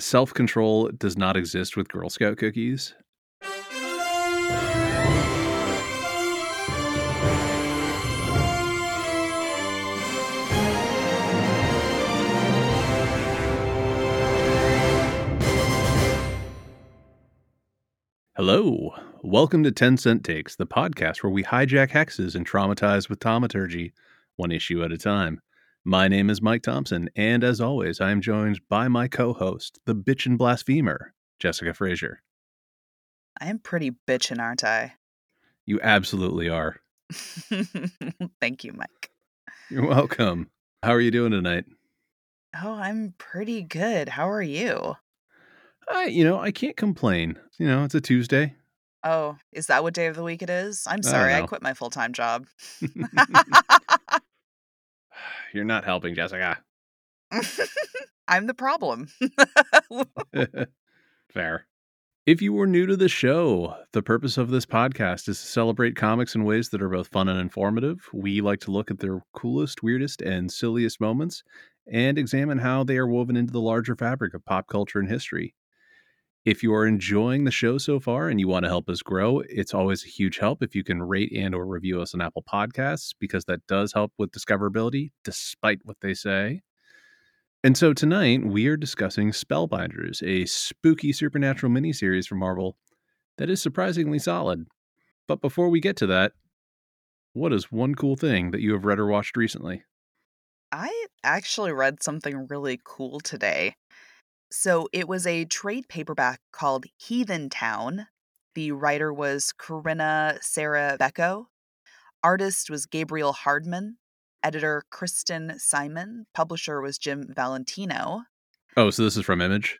self control does not exist with Girl Scout cookies. Hello. Welcome to 10 Cent Takes, the podcast where we hijack hexes and traumatize with thaumaturgy, one issue at a time. My name is Mike Thompson, and as always, I am joined by my co host, the bitchin' blasphemer, Jessika Frazier. I am pretty bitchin', aren't I? You absolutely are. Thank you, Mike. You're welcome. How are you doing tonight? Oh, I'm pretty good. How are you? I, you know, I can't complain. You know, it's a Tuesday. Oh, is that what day of the week it is? I'm sorry, I, quit my full time job. You're not helping, Jessika. I'm the problem. Fair. If you were new to the show, the purpose of this podcast is to celebrate comics in ways that are both fun and informative. We like to look at their coolest, weirdest, and silliest moments and examine how they are woven into the larger fabric of pop culture and history. If you are enjoying the show so far and you want to help us grow, it's always a huge help if you can rate and or review us on Apple Podcasts because that does help with discoverability despite what they say. And so tonight we are discussing Spellbinders, a spooky supernatural miniseries from Marvel that is surprisingly solid. But before we get to that, what is one cool thing that you have read or watched recently? I actually read something really cool today. So it was a trade paperback called Heathentown. The writer was Corinna Sara Bechko. Artist was Gabriel Hardman. Editor Kristen Simon. Publisher was Jim Valentino. Oh, so this is from Image?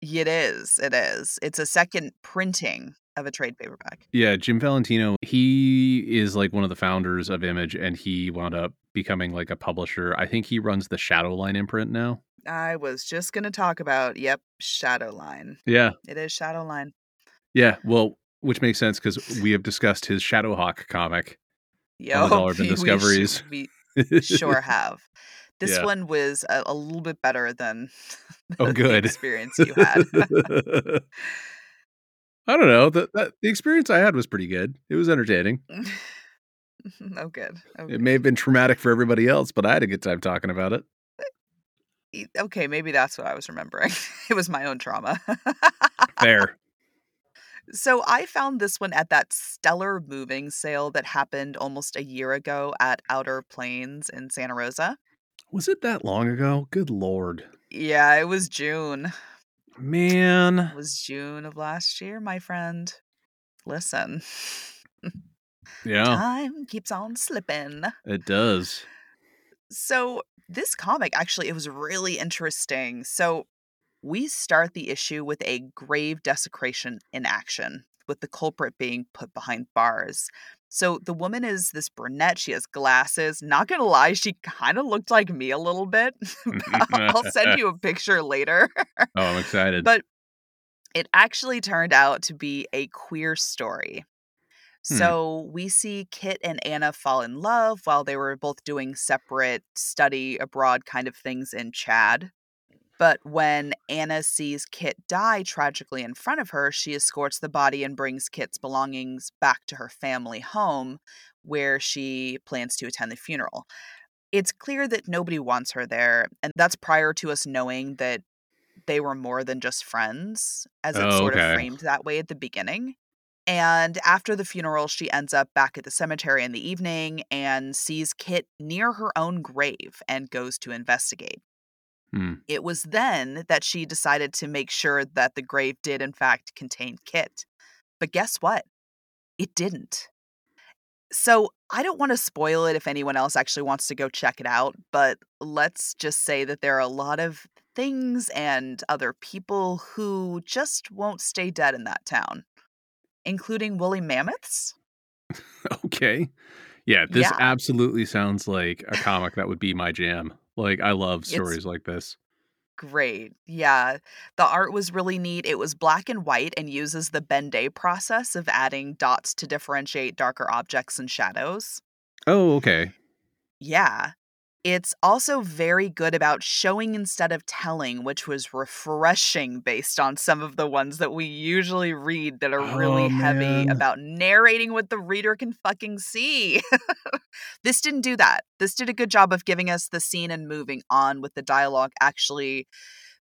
It is. It is. It's a second printing of a trade paperback. Yeah, Jim Valentino, he is like one of the founders of Image and he wound up becoming like a publisher. I think he runs the Shadowline imprint now. I was just going to talk about, yep, Shadowline. Yeah. It is Shadowline. Yeah, well, which makes sense because we have discussed his Shadowhawk comic. Yeah, the Dollar Bin Discoveries. We, we sure have. This Yeah. one was a, a little bit better than Oh, the good. experience you had. I don't know. The, that, the experience I had was pretty good. It was entertaining. oh, good. Oh, It good. may have been traumatic for everybody else, but I had a good time talking about it. Uh, e- Okay, maybe that's what I was remembering. it was my own trauma. Fair. So I found this one at that stellar moving sale that happened almost a year ago at Outer Plains in Santa Rosa. Was it that long ago? Good lord. Yeah, it was June. Man. It was June of last year, my friend. Listen, Yeah, time keeps on slipping. it does. So, this comic actually it was really interesting. So, we start the issue with a grave desecration in action, with the culprit being put behind bars. So, the woman is this brunette, she has glasses. Not going to lie, she kind of looked like me a little bit. I'll send you a picture later. Oh, I'm excited. But it actually turned out to be a queer story. Hmm. So we see Kit and Anna fall in love while they were both doing separate study abroad kind of things in Chad. But when Anna sees Kit die tragically in front of her, she escorts the body and brings Kit's belongings back to her family home, where she plans to attend the funeral. It's clear that nobody wants her there, and that's prior to us knowing that they were more than just friends, as it's Oh, sort okay. of framed that way at the beginning. And after the funeral, she ends up back at the cemetery in the evening and sees Kit near her own grave and goes to investigate. Hmm. It was then that she decided to make sure that the grave did, in fact, contain Kit. But guess what? It didn't. So I don't want to spoil it if anyone else actually wants to go check it out, but let's just say that there are a lot of things and other people who just won't stay dead in that town, including woolly mammoths. Okay. Yeah, this Yeah. absolutely sounds like a comic that would be my jam. Like I love It's- stories like this. Great. Yeah. The art was really neat. It was black and white and uses the Ben Day process of adding dots to differentiate darker objects and shadows. Oh, okay. Yeah. It's also very good about showing instead of telling, which was refreshing based on some of the ones that we usually read that are really Oh, heavy man. about narrating what the reader can fucking see. this didn't do that. This did a good job of giving us the scene and moving on with the dialogue actually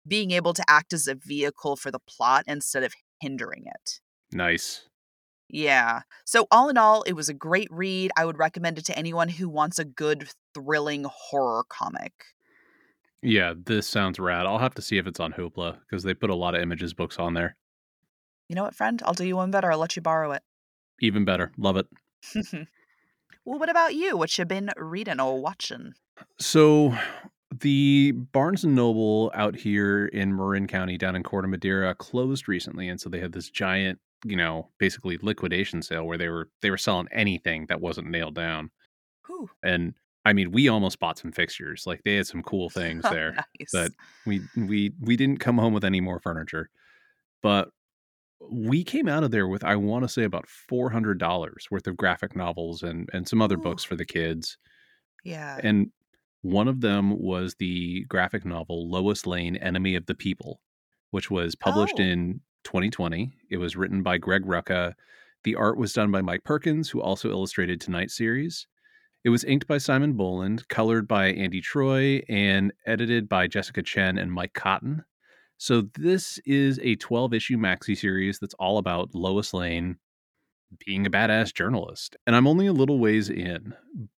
being able to act as a vehicle for the plot instead of hindering it. Nice. Yeah. So all in all, it was a great read. I would recommend it to anyone who wants a good, thrilling horror comic. Yeah, this sounds rad. I'll have to see if it's on Hoopla because they put a lot of images books on there. You know what, friend? I'll do you one better. I'll let you borrow it. Even better. Love it. well, what about you? What you been reading or watching? So the Barnes and Noble out here in Marin County down in Corte Madera closed recently and so they had this giant, you know, basically liquidation sale where they were they were selling anything that wasn't nailed down. And I mean, we almost bought some fixtures. Like they had some cool things there. nice. but we we we didn't come home with any more furniture but we came out of there with i want to say about $400 worth of graphic novels and and some other Ooh. books for the kids yeah. and one of them was the graphic novel lois lane enemy of the people which was published Oh. in 2020 it was written by greg rucka the art was done by mike perkins who also illustrated tonight's series it was inked by Simon Boland, colored by Andy Troy, and edited by Jessica Chen and Mike Cotton. So this is a 12 issue maxi series that's all about Lois Lane being a badass journalist. And I'm only a little ways in,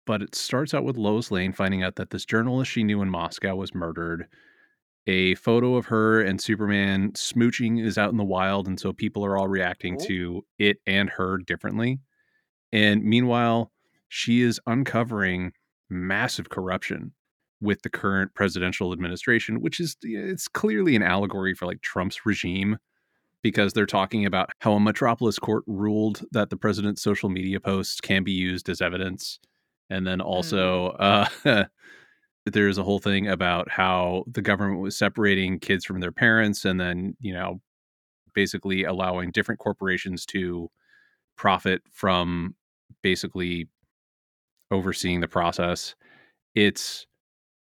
but it starts out with Lois Lane finding out that this journalist she knew in Moscow was murdered. A photo of her and Superman smooching is out in the wild, and so people are all reacting Cool. to it and her differently. And meanwhile, she is uncovering massive corruption with the current presidential administration, which is it's clearly an allegory for like Trump's regime because they're talking about how a metropolis court ruled that the president's social media posts can be used as evidence. And then also uh there's a whole thing about how the government was separating kids from their parents and then, you know, basically allowing different corporations to profit from basically overseeing the process. It's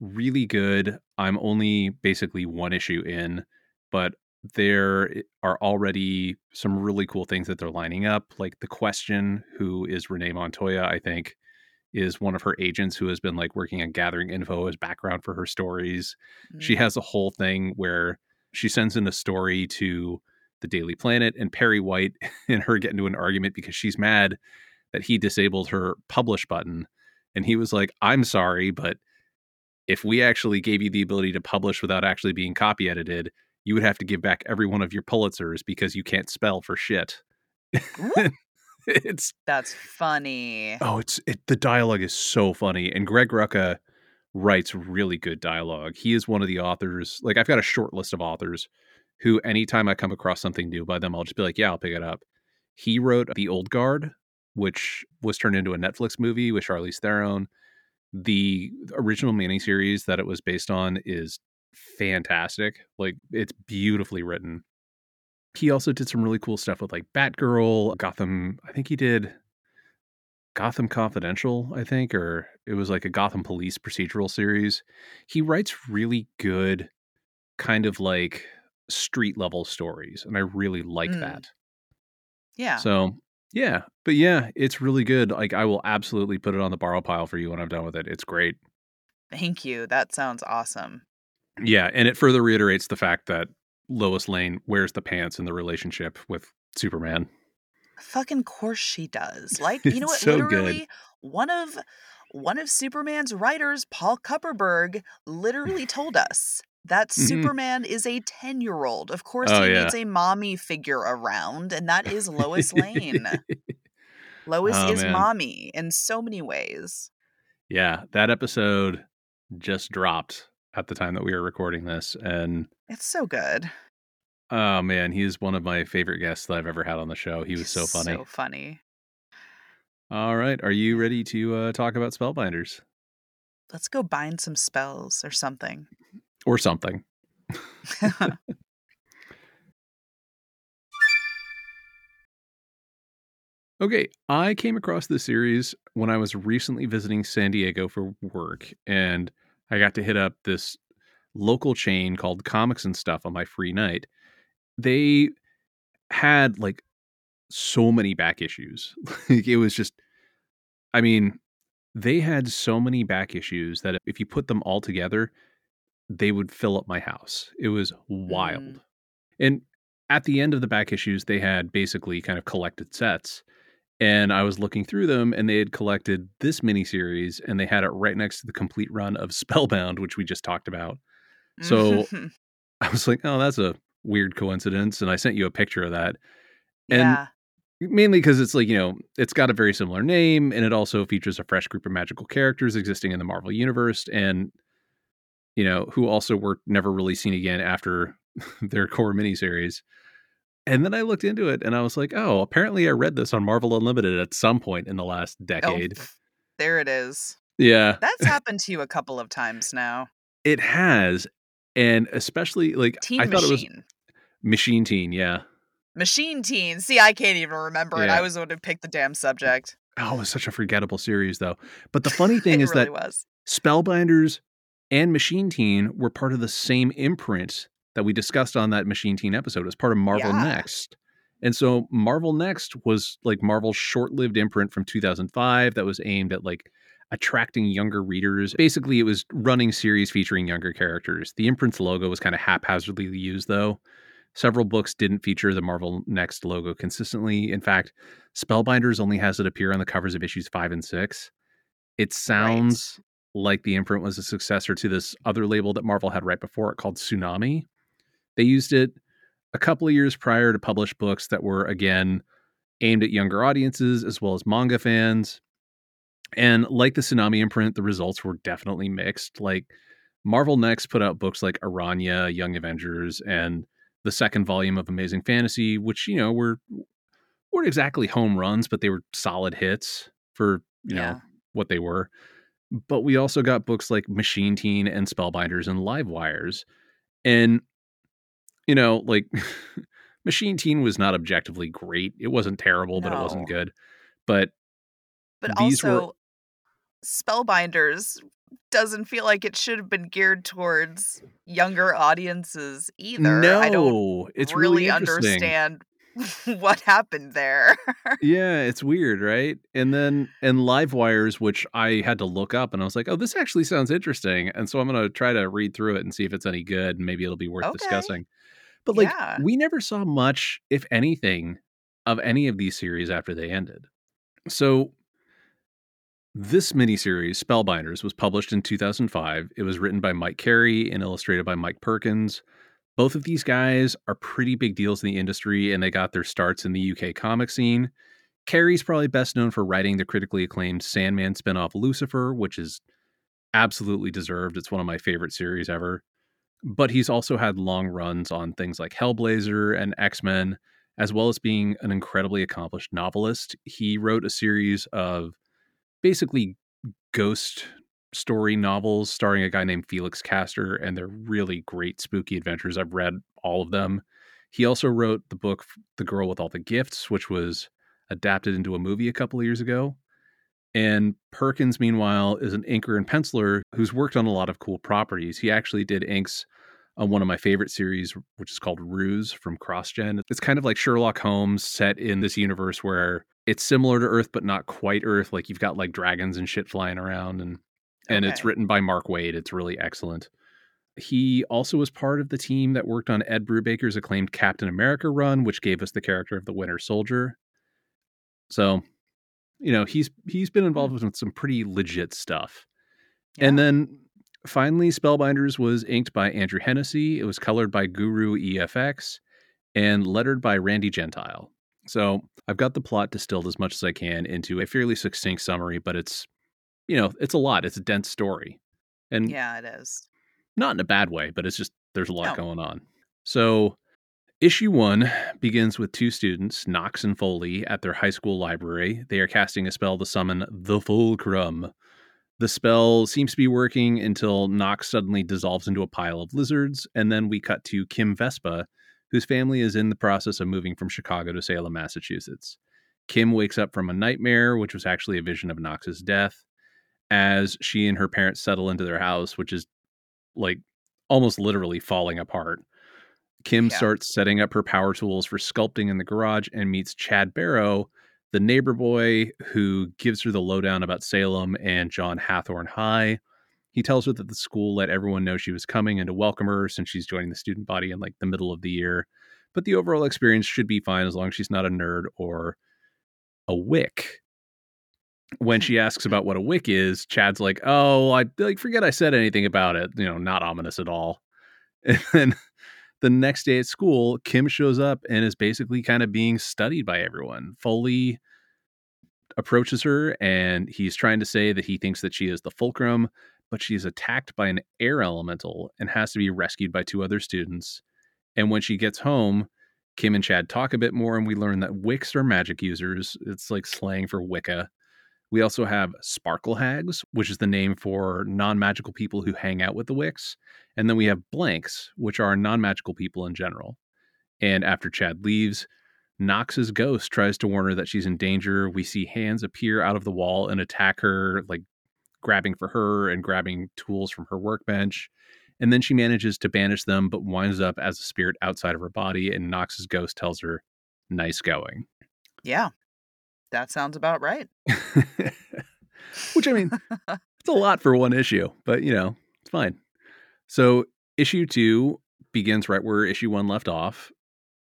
really good. I'm only basically one issue in, but there are already some really cool things that they're lining up. Like the question, who is Renee Montoya, I think, is one of her agents who has been like working on gathering info as background for her stories. She Mm. has a whole thing where she sends in a story to the Daily Planet, and Perry White and her get into an argument because she's mad that he disabled her publish button. And he was like, I'm sorry, but if we actually gave you the ability to publish without actually being copy edited, you would have to give back every one of your Pulitzers because you can't spell for shit. It's That's funny. oh, it's it, the dialogue is so funny, and Greg Rucka writes really good dialogue. He is one of the authors. Like I've got a short list of authors who, anytime I come across something new by them, I'll just be like, yeah, I'll pick it up. He wrote The Old Guard, which was turned into a Netflix movie with Charlize Theron. The original miniseries that it was based on is fantastic. Like it's beautifully written. He also did some really cool stuff with like Batgirl, Gotham. I think he did Gotham Confidential, I think, or it was like a Gotham Police procedural series. He writes really good, kind of like street level stories, and I really like Mm. that. Yeah. So, yeah, but yeah, it's really good. Like, I will absolutely put it on the borrow pile for you when I'm done with it. It's great. Thank you. That sounds awesome. Yeah, and it further reiterates the fact that Lois Lane wears the pants in the relationship with Superman. Fucking course she does. Like, you know what? so good. literally, one of one of Superman's writers, Paul Kupperberg, literally told us that Mhm. Superman is a 10-year-old. Of course, Oh, he yeah. needs a mommy figure around, and that is Lois Lane. Lois Oh, is man. mommy in so many ways. yeah, that episode just dropped at the time that we were recording this, and It's so good. oh man, he's one of my favorite guests that I've ever had on the show. He was He's so funny. So funny. All right, are you ready to uh, talk about Spellbinders Let's go bind some spells or something. or something? Okay, I came across this series when I was recently visiting San Diego for work, and I got to hit up this local chain called Comics and Stuff on my free night. They had like so many back issues. like it was just I mean, they had so many back issues that if you put them all together, they would fill up my house. It was wild. Mm. And at the end of the back issues, they had basically kind of collected sets. And I was looking through them and they had collected this miniseries and they had it right next to the complete run of Spellbound, which we just talked about. So mm-hmm. I was like, oh, that's a weird coincidence. And I sent you a picture of that. And yeah. mainly because it's like, you know, it's got a very similar name and it also features a fresh group of magical characters existing in the Marvel Universe and, you know, who also were never really seen again after their core miniseries. And then I looked into it and I was like, oh, apparently I read this on Marvel Unlimited at some point in the last Oh, decade. pff, there it is. Yeah, That's happened to you a couple of times now. it has. And especially like Teen I thought it was Machine. Machine Teen. Yeah. Machine Teen. See, I can't even remember it. I was the one who picked the damn subject. Oh, it was such a forgettable series though. But the funny thing is really that was. Spellbinders and Machine Teen were part of the same imprint that we discussed on that Machine Teen episode as part of Marvel Yeah. Next. And so Marvel Next was like Marvel's short-lived imprint from 2005 that was aimed at like attracting younger readers. Basically, it was running series featuring younger characters. The imprint's logo was kind of haphazardly used though. Several books didn't feature the Marvel Next logo consistently. In fact, Spellbinders only has it appear on the covers of issues 5 and 6. It sounds like the imprint was a successor to this other label that Marvel had right before it called Tsunami. They used it a couple of years prior to publish books that were again aimed at younger audiences as well as manga fans. And like the Tsunami imprint, the results were definitely mixed. Like Marvel Next put out books like Araña, Young Avengers, and the second volume of Amazing Fantasy, which, you know, were weren't exactly home runs, but they were solid hits for, you know, what they were. But we also got books like Machine Teen and Spellbinders and Livewires. And, you know, like Machine Teen was not objectively great. It wasn't terrible, but it wasn't good. But But These were- Spellbinders doesn't feel like it should have been geared towards younger audiences either. no, I don't it's really, really, understand what happened there. Yeah, it's weird, right? And then and Livewires, which I had to look up, and I was like, oh, this actually sounds interesting. And so I'm gonna try to read through it and see if it's any good, and maybe it'll be worth Okay. discussing. But like, Yeah. we never saw much, if anything, of any of these series after they ended. So this miniseries, Spellbinders, was published in 2005. It was written by Mike Carey and illustrated by Mike Perkins. Both of these guys are pretty big deals in the industry, and they got their starts in the UK comic scene. Carey's probably best known for writing the critically acclaimed Sandman spinoff Lucifer, which is absolutely deserved. It's one of my favorite series ever. But he's also had long runs on things like Hellblazer and X Men, as well as being an incredibly accomplished novelist. He wrote a series of basically ghost story novels starring a guy named Felix Castor, and they're really great spooky adventures. I've read all of them. He also wrote the book The Girl with All the Gifts, which was adapted into a movie a couple of years ago. And Perkins, meanwhile, is an inker and penciler who's worked on a lot of cool properties. He actually did inks on one of my favorite series, which is called Ruse from CrossGen. It's kind of like Sherlock Holmes set in this universe where it's similar to Earth, but not quite Earth. Like you've got like dragons and shit flying around, and and it's written by Mark Waid. It's really excellent. He also was part of the team that worked on Ed Brubaker's acclaimed Captain America run, which gave us the character of the Winter Soldier. So, you know, he's he's been involved hmm. with some pretty legit stuff. And then finally, Spellbinders was inked by Andrew Hennessy. It was colored by Guru EFX and lettered by Randy Gentile. So I've got the plot distilled as much as I can into a fairly succinct summary, but it's, you know, it's a lot. It's a dense story. And yeah, it is. not in a bad way, but it's just there's a lot No. going on. So, issue one begins with two students, Knox and Foley, at their high school library. They are casting a spell to summon the Fulcrum. The spell seems to be working until Knox suddenly dissolves into a pile of lizards, and then we cut to Kim Vespa, whose family is in the process of moving from Chicago to Salem, Massachusetts. Kim wakes up from a nightmare, which was actually a vision of Knox's death. as she and her parents settle into their house, which is like almost literally falling apart. Kim Yeah. starts setting up her power tools for sculpting in the garage and meets Chad Barrow, the neighbor boy who gives her the lowdown about Salem and John Hathorne High. He tells her that the school let everyone know she was coming and to welcome her since she's joining the student body in like the middle of the year. But the overall experience should be fine as long as she's not a nerd or a wick. When she asks about what a wick is, Chad's like, "Oh, I like forget I said anything about it." You know, not ominous at all. And then the next day at school, Kim shows up and is basically kind of being studied by everyone. Foley approaches her and he's trying to say that he thinks that she is the fulcrum, but she is attacked by an air elemental and has to be rescued by two other students. And when she gets home, Kim and Chad talk a bit more, and we learn that Wicks are magic users. It's like slang for Wicca. We also have Sparkle Hags, which is the name for non magical people who hang out with the Wicks. And then we have Blanks, which are non magical people in general. And after Chad leaves, Knox's ghost tries to warn her that she's in danger. We see hands appear out of the wall and attack her, like grabbing for her and grabbing tools from her workbench. And then she manages to banish them, but winds up as a spirit outside of her body. And Knox's ghost tells her, Nice going. Yeah. That sounds about right. Which, I mean, it's a lot for one issue, but you know, it's fine. So, issue two begins right where issue one left off.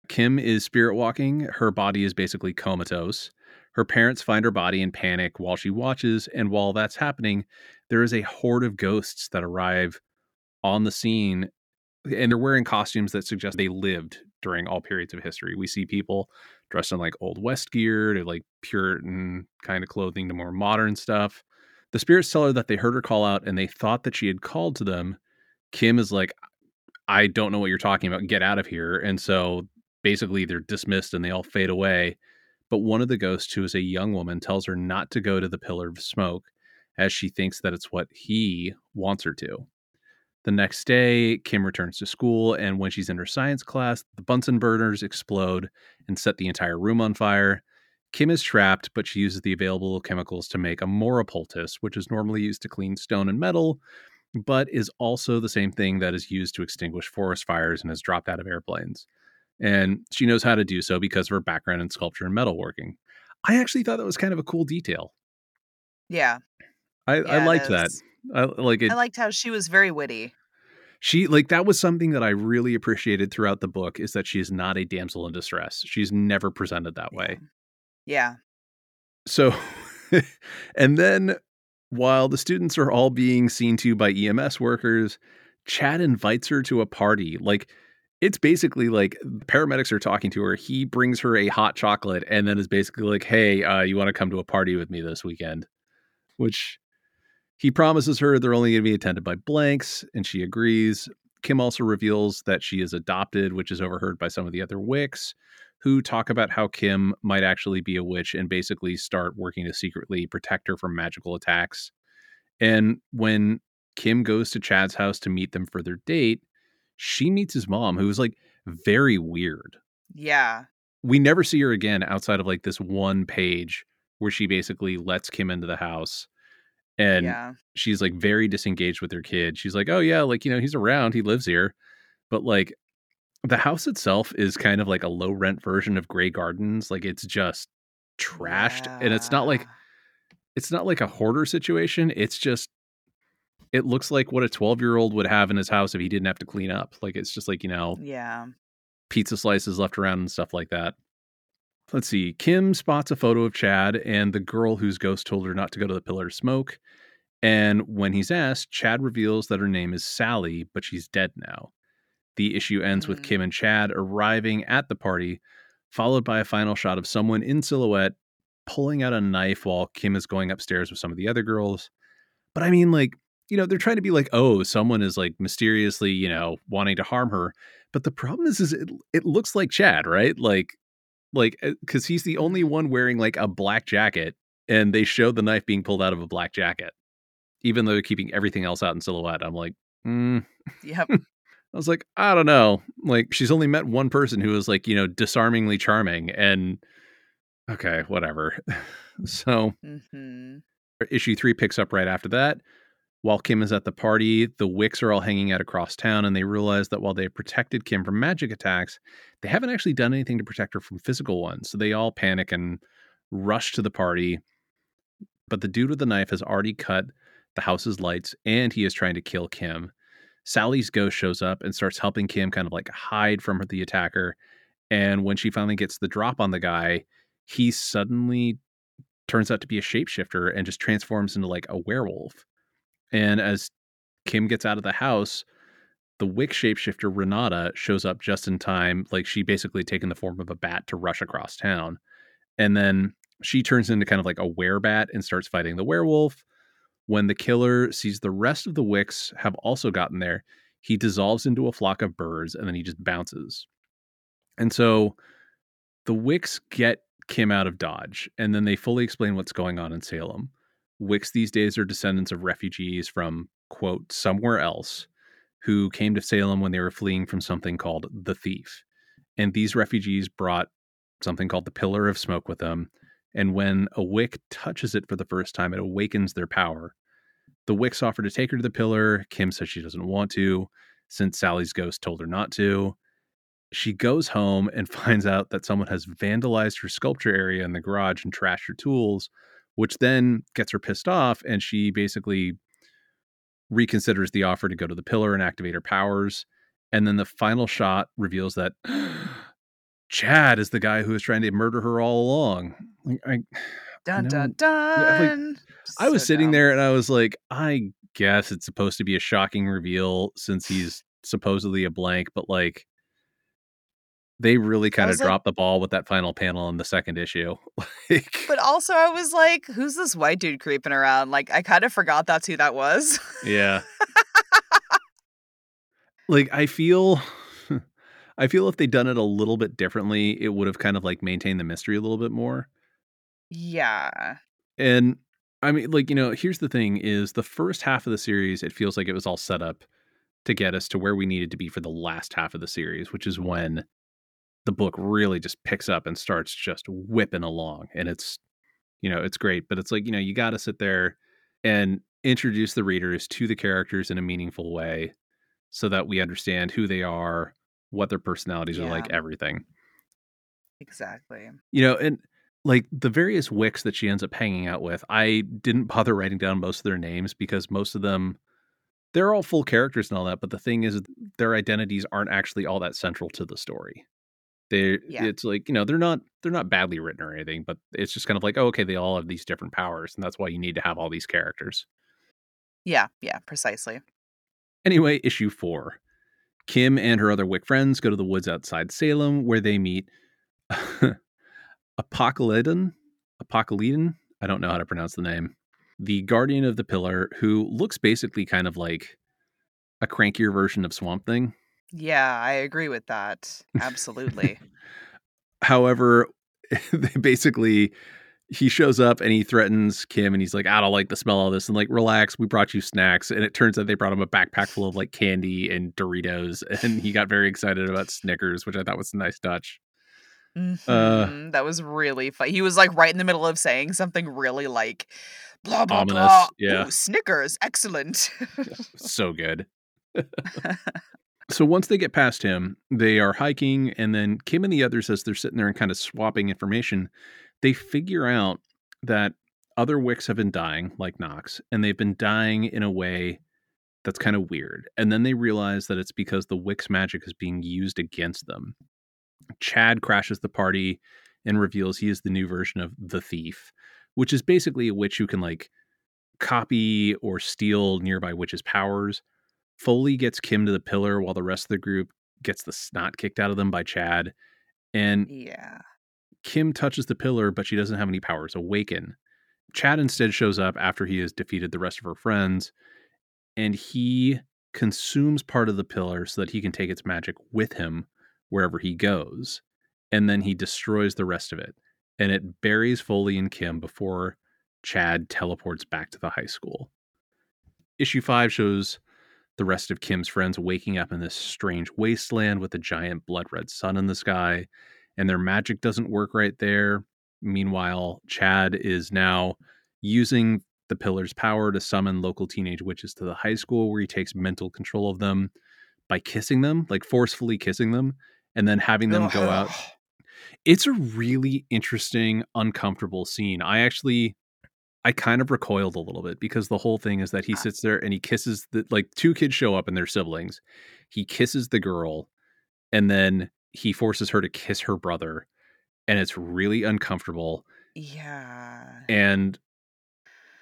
Kim is spirit walking. Her body is basically comatose. Her parents find her body in panic while she watches. And while that's happening, there is a horde of ghosts that arrive on the scene. And they're wearing costumes that suggest they lived during all periods of history. We see people dressed in like Old West gear to like Puritan kind of clothing to more modern stuff. The spirits tell her that they heard her call out and they thought that she had called to them. Kim is like, I don't know what you're talking about. Get out of here. And so basically they're dismissed and they all fade away. But one of the ghosts, who is a young woman, tells her not to go to the pillar of smoke as she thinks that it's what he wants her to. The next day, Kim returns to school, and when she's in her science class, the Bunsen burners explode and set the entire room on fire. Kim is trapped, but she uses the available chemicals to make a mora poultice, which is normally used to clean stone and metal, but is also the same thing that is used to extinguish forest fires and has dropped out of airplanes. And she knows how to do so because of her background in sculpture and metalworking. I actually thought that was kind of a cool detail. Yeah. I, yeah I liked that. I like it. I liked how she was very witty. she like that was something that I really appreciated throughout the book is that she is not a damsel in distress. She's never presented that way. Yeah. So, and then while the students are all being seen to by EMS workers, Chad invites her to a party. Like, it's basically like paramedics are talking to her. He brings her a hot chocolate and then is basically like, hey, uh, you want to come to a party with me this weekend? Which he promises her they're only going to be attended by blanks, and she agrees. Kim also reveals that she is adopted, which is overheard by some of the other Wicks, who talk about how Kim might actually be a witch and basically start working to secretly protect her from magical attacks. And when Kim goes to Chad's house to meet them for their date, she meets his mom, who is like very weird. Yeah. We never see her again outside of like this one page where she basically lets Kim into the house. And yeah. she's like very disengaged with her kid. She's like, "Oh yeah, like you know, he's around, he lives here." But like the house itself is kind of like a low rent version of Grey Gardens. Like it's just trashed and it's not like it's not like a hoarder situation. It's just it looks like what a 12-year-old would have in his house if he didn't have to clean up. Like it's just like, you know, Yeah. pizza slices left around and stuff like that. Let's see. Kim spots a photo of Chad and the girl whose ghost told her not to go to the pillar of smoke. And when he's asked, Chad reveals that her name is Sally, but she's dead now. The issue ends with Mhm. Kim and Chad arriving at the party, followed by a final shot of someone in silhouette pulling out a knife while Kim is going upstairs with some of the other girls. But I mean, like, you know, they're trying to be like, oh, someone is like mysteriously, you know, wanting to harm her. But the problem is, is it, it looks like Chad, right? Like, like, because he's the only one wearing like a black jacket, and they show the knife being pulled out of a black jacket, even though they're keeping everything else out in silhouette. I'm like, mm. Yep. I was like, I don't know. Like, she's only met one person who was like, you know, disarmingly charming, and okay, whatever. so, mm-hmm. issue three picks up right after that. While Kim is at the party, the Wicks are all hanging out across town, and they realize that while they've protected Kim from magic attacks, they haven't actually done anything to protect her from physical ones. So they all panic and rush to the party. But the dude with the knife has already cut the house's lights, and he is trying to kill Kim. Sally's ghost shows up and starts helping Kim kind of like hide from the attacker. And when she finally gets the drop on the guy, he suddenly turns out to be a shapeshifter and just transforms into like a werewolf. And as Kim gets out of the house, the Wick shapeshifter Renata shows up just in time. Like she basically taken the form of a bat to rush across town. And then she turns into kind of like a werebat and starts fighting the werewolf. When the killer sees the rest of the Wicks have also gotten there, he dissolves into a flock of birds and then he just bounces. And so the Wicks get Kim out of Dodge, and then they fully explain what's going on in Salem. Wicks these days are descendants of refugees from, quote, somewhere else, who came to Salem when they were fleeing from something called the Thief. And these refugees brought something called the Pillar of Smoke with them. And when a Wick touches it for the first time, it awakens their power. The Wicks offer to take her to the pillar. Kim says she doesn't want to, since Sally's ghost told her not to she goes home and finds out that someone has vandalized her sculpture area in the garage and trashed her tools, which then gets her pissed off. And she basically reconsiders the offer to go to the pillar and activate her powers. And then the final shot reveals that Chad is the guy who was trying to murder her all along. Like, I, dun, dun, dun. like, I was sitting dumb. there and I was like, I guess it's supposed to be a shocking reveal since he's supposedly a blank, but like, they really kind of dropped like, the ball with that final panel in the second issue. like, but also, I was like, "Who's this white dude creeping around?" Like, I kind of forgot that's who that was. yeah. like, I feel, I feel if they'd done it a little bit differently, it would have kind of like maintained the mystery a little bit more. Yeah. And I mean, like, you know, here's the thing: is the first half of the series, it feels like it was all set up to get us to where we needed to be for the last half of the series, which is when the book really just picks up and starts just whipping along and it's you know it's great but it's like you know you got to sit there and introduce the readers to the characters in a meaningful way so that we understand who they are what their personalities yeah. are like everything. Exactly. You know and like the various wicks that she ends up hanging out with i didn't bother writing down most of their names because most of them they're all full characters and all that but the thing is their identities aren't actually all that central to the story they yeah. it's like, you know, they're not they're not badly written or anything, but it's just kind of like, oh, okay, they all have these different powers, and that's why you need to have all these characters. Yeah, yeah, precisely. Anyway, issue four. Kim and her other Wick friends go to the woods outside Salem where they meet Apocalypton. Apocalypton? I don't know how to pronounce the name. The guardian of the pillar, who looks basically kind of like a crankier version of Swamp Thing. Yeah, I agree with that. Absolutely. However, they basically he shows up and he threatens Kim and he's like, I don't like the smell of this. And like, relax, we brought you snacks. And it turns out they brought him a backpack full of like candy and Doritos. And he got very excited about Snickers, which I thought was a nice touch. Uh mm-hmm. Uh, that was really fun. He was like right in the middle of saying something really like blah blah ominous, blah. Yeah. Ooh, Snickers, excellent. so good. So once they get past him, they are hiking, and then Kim and the others, as they're sitting there and kind of swapping information, they figure out that other Wicks have been dying, like Knox, and they've been dying in a way that's kind of weird. And then they realize that it's because the Wicks magic is being used against them. Chad crashes the party and reveals he is the new version of the thief, which is basically a witch who can like copy or steal nearby witches' powers Foley gets Kim to the pillar while the rest of the group gets the snot kicked out of them by Chad. And yeah. Kim touches the pillar, but she doesn't have any powers awaken. Chad instead shows up after he has defeated the rest of her friends, and he consumes part of the pillar so that he can take its magic with him wherever he goes. And then he destroys the rest of it. And it buries Foley and Kim before Chad teleports back to the high school. Issue 5 shows the rest of Kim's friends waking up in this strange wasteland with a giant blood red sun in the sky, and their magic doesn't work right there. Meanwhile, Chad is now using the pillar's power to summon local teenage witches to the high school, where he takes mental control of them by kissing them, like forcefully kissing them, and then having them go out. It's a really interesting, uncomfortable scene. I actually I kind of recoiled a little bit because the whole thing is that he Ah. sits there and he kisses the like two kids show up and they're siblings. He kisses the girl and then he forces her to kiss her brother and it's really uncomfortable. Yeah. And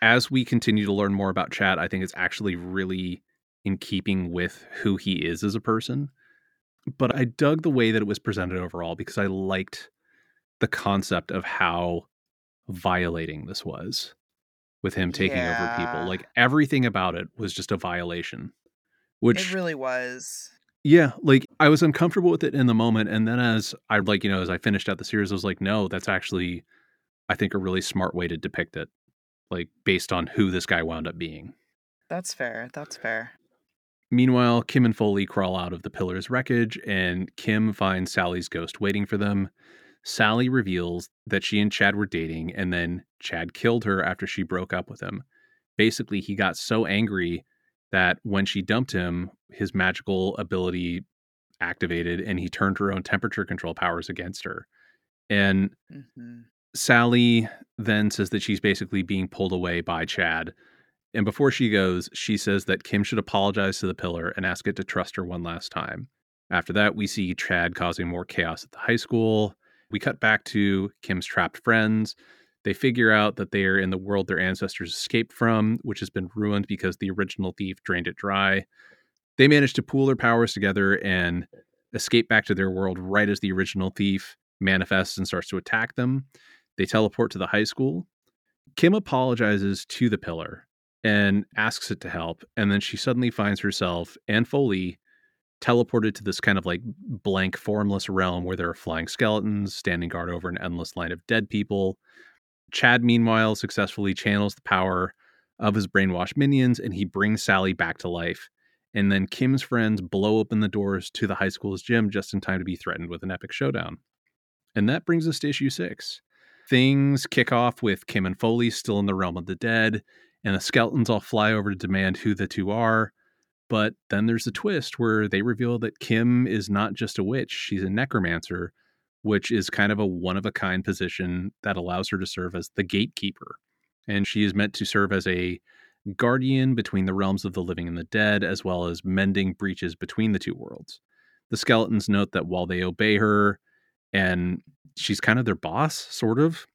as we continue to learn more about Chad, I think it's actually really in keeping with who he is as a person. But I dug the way that it was presented overall because I liked the concept of how violating this was with him taking over people. Like everything about it was just a violation. Which It really was. yeah, like I was uncomfortable with it in the moment, and then as I like, you know, as I finished out the series, I was like, no, that's actually, I think, a really smart way to depict it, like based on who this guy wound up being. That's fair. That's fair. Meanwhile, Kim and Foley crawl out of the pillar's wreckage, and Kim finds Sally's ghost waiting for them. Sally reveals that she and Chad were dating, and then Chad killed her after she broke up with him. Basically, he got so angry that when she dumped him, his magical ability activated and he turned her own temperature control powers against her. And hmm Sally then says that she's basically being pulled away by Chad. And before she goes, she says that Kim should apologize to the pillar and ask it to trust her one last time. After that, we see Chad causing more chaos at the high school. We cut back to Kim's trapped friends. They figure out that they are in the world their ancestors escaped from, which has been ruined because the original thief drained it dry. They manage to pool their powers together and escape back to their world right as the original thief manifests and starts to attack them. They teleport to the high school. Kim apologizes to the pillar and asks it to help. And then she suddenly finds herself and Foley teleported to this kind of like blank, formless realm where there are flying skeletons standing guard over an endless line of dead people. Chad, meanwhile, successfully channels the power of his brainwashed minions and he brings Sally back to life. And then Kim's friends blow open the doors to the high school's gym just in time to be threatened with an epic showdown. And that brings us to issue six. Things kick off with Kim and Foley still in the realm of the dead, and the skeletons all fly over to demand who the two are. But then there's a twist where they reveal that Kim is not just a witch, she's a necromancer, which is kind of a one of a kind position that allows her to serve as the gatekeeper. And she is meant to serve as a guardian between the realms of the living and the dead, as well as mending breaches between the two worlds. The skeletons note that while they obey her, and she's kind of their boss, sort of.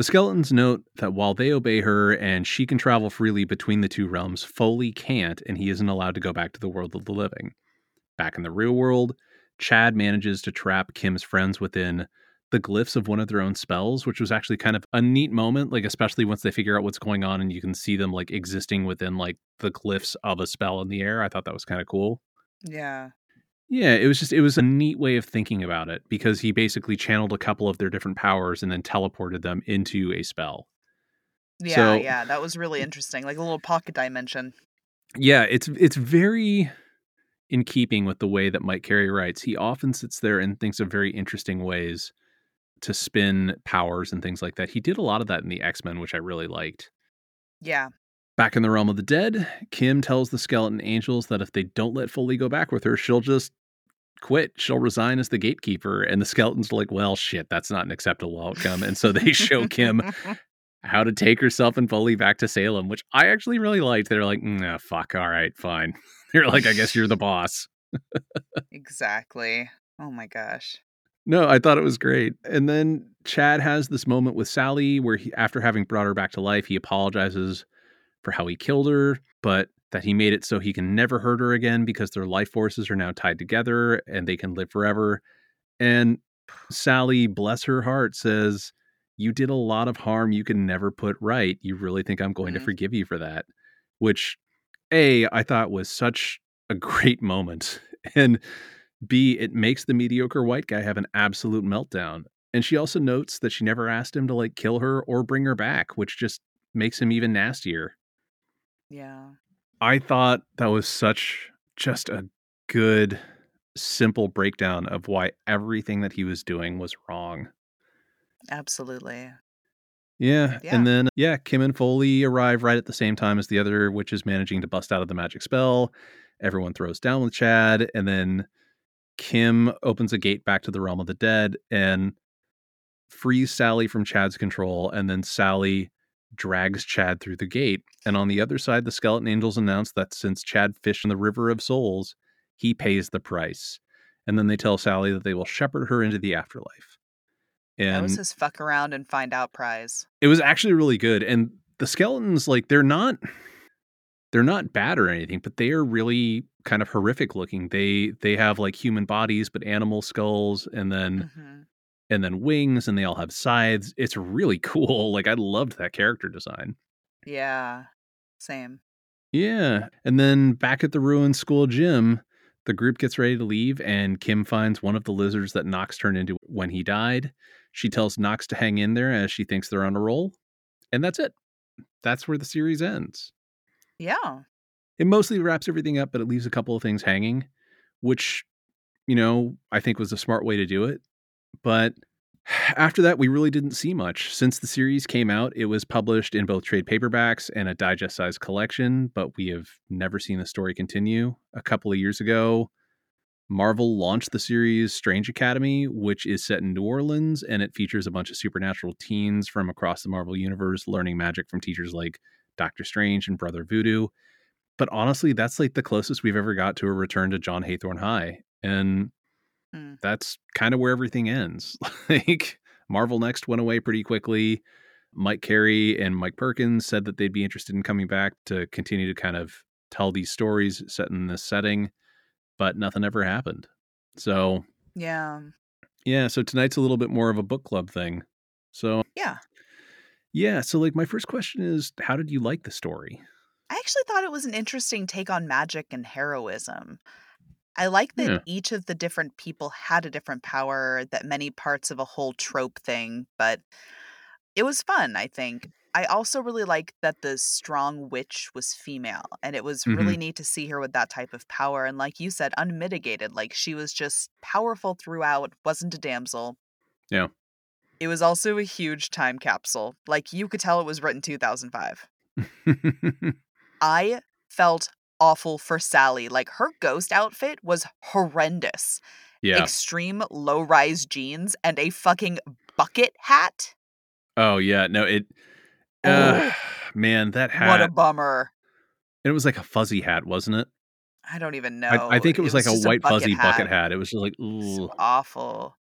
The skeletons note that while they obey her and she can travel freely between the two realms, Foley can't, and he isn't allowed to go back to the world of the living. Back in the real world, Chad manages to trap Kim's friends within the glyphs of one of their own spells, which was actually kind of a neat moment, like especially once they figure out what's going on and you can see them like existing within like the glyphs of a spell in the air. I thought that was kind of cool. Yeah. Yeah, it was just it was a neat way of thinking about it because he basically channeled a couple of their different powers and then teleported them into a spell. Yeah, So- yeah, that was really interesting. Like a little pocket dimension. Yeah, it's it's very in keeping with the way that Mike Carey writes. He often sits there and thinks of very interesting ways to spin powers and things like that. He did a lot of that in the X-Men, which I really liked. Yeah. Back in the realm of the dead, Kim tells the skeleton angels that if they don't let Foley go back with her, she'll just quit. She'll resign as the gatekeeper. And the skeletons like, well, shit, that's not an acceptable outcome. And so they show Kim how to take herself and Foley back to Salem, which I actually really liked. They're like, nah, fuck, all right, fine. They're like, I guess you're the boss. exactly. Oh my gosh. No, I thought it was great. And then Chad has this moment with Sally where he, after having brought her back to life, he apologizes for how he killed her, but that he made it so he can never hurt her again because their life forces are now tied together and they can live forever. And Sally, bless her heart, says, You did a lot of harm you can never put right. You really think I'm going to Mhm. forgive you for that? Which, A, I thought was such a great moment. And B, it makes the mediocre white guy have an absolute meltdown. And she also notes that she never asked him to like kill her or bring her back, which just makes him even nastier. Yeah. I thought that was such just a good, simple breakdown of why everything that he was doing was wrong. Absolutely. Yeah. Yeah. And then, yeah, Kim and Foley arrive right at the same time as the other witches managing to bust out of the magic spell. Everyone throws down with Chad. And then Kim opens a gate back to the realm of the dead and frees Sally from Chad's control. And then Sally drags Chad through the gate. And on the other side, the skeleton angels announce that since Chad fished in the river of souls, he pays the price. And then they tell Sally that they will shepherd her into the afterlife. that And was his fuck around and find out prize. it was actually really good and the skeletons like they're not they're not bad or anything but they are really kind of horrific looking they they have like human bodies but animal skulls and then Mhm. And then wings and they all have scythes. it's really cool like i loved that character design Yeah. Same. yeah and then back at the ruined school gym the group gets ready to leave and kim finds one of the lizards that knox turned into when he died she tells knox to hang in there as she thinks they're on a roll and that's it that's where the series ends Yeah. it mostly wraps everything up, but it leaves a couple of things hanging, which, you know, I think was a smart way to do it. But after that, we really didn't see much. Since the series came out, it was published in both trade paperbacks and a digest sized collection, but we have never seen the story continue. A couple of years ago, Marvel launched the series Strange Academy, which is set in New Orleans, and it features a bunch of supernatural teens from across the Marvel universe learning magic from teachers like Doctor Strange and Brother Voodoo but honestly, that's like the closest we've ever got to a return to John Hathorne High. And Mm. that's kind of where everything ends. like Marvel Next went away pretty quickly. Mike Carey and Mike Perkins said that they'd be interested in coming back to continue to kind of tell these stories set in this setting, but nothing ever happened. So, Yeah. yeah, so tonight's a little bit more of a book club thing. So, Yeah. yeah, so like my first question is how did you like the story? I actually thought it was an interesting take on magic and heroism. I like that Yeah. each of the different people had a different power, that many parts of a whole trope thing, but it was fun, I think. I also really like that the strong witch was female, and it was really mm-hmm. neat to see her with that type of power. And like you said, unmitigated. Like she was just powerful throughout, wasn't a damsel. Yeah. It was also a huge time capsule. Like you could tell it was written 2005. I felt awful for Sally. Like her ghost outfit was horrendous. yeah. Extreme low rise jeans and a fucking bucket hat. Oh yeah, no, it. Uh, man, that hat. What a bummer. it was like a fuzzy hat, wasn't it? I don't even know. I, I think it was like a just white fuzzy hat. bucket hat. It was just like, So awful.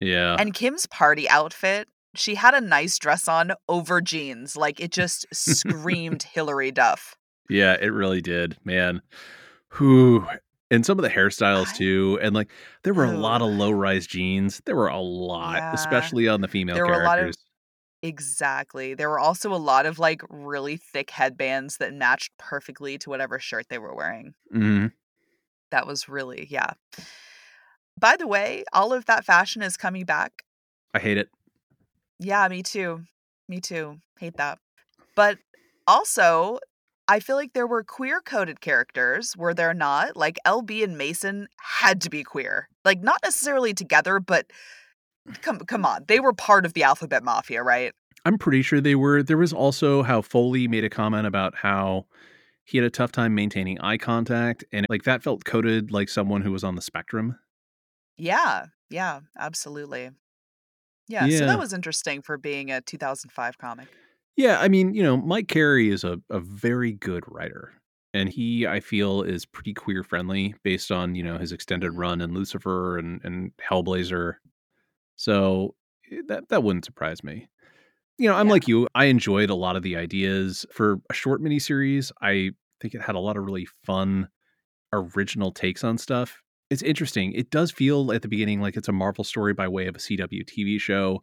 yeah, And Kim's party outfit, she had a nice dress on over jeans. Like it just screamed Hilary Duff. Yeah, it really did, man. Who And some of the hairstyles too, and like there were a lot of low rise jeans. There were a lot, Yeah. especially on the female There were a lot of- characters. Exactly. There were also a lot of like really thick headbands that matched perfectly to whatever shirt they were wearing. Mhm. That was really, yeah. By the way, all of that fashion is coming back. I hate it. Yeah, me too. Me too. Hate that. But also, I feel like there were queer coded characters, were there not? Like LB and Mason had to be queer. Like not necessarily together, but come come on. They were part of the alphabet mafia, right? I'm pretty sure they were. There was also how Foley made a comment about how he had a tough time maintaining eye contact, and like that felt coded like someone who was on the spectrum. Yeah. Yeah, absolutely. Yeah, so that was interesting for being a 2005 comic. Yeah, I mean, you know, Mike Carey is a, a very good writer. And he, I feel, is pretty queer friendly based on, you know, his extended Mhm. run in Lucifer and, and Hellblazer. So eh, that that wouldn't surprise me. You know, I'm Yeah. like you. I enjoyed a lot of the ideas. For a short miniseries, I think it had a lot of really fun original takes on stuff. It's interesting. It does feel at the beginning like it's a Marvel story by way of a CW TV show.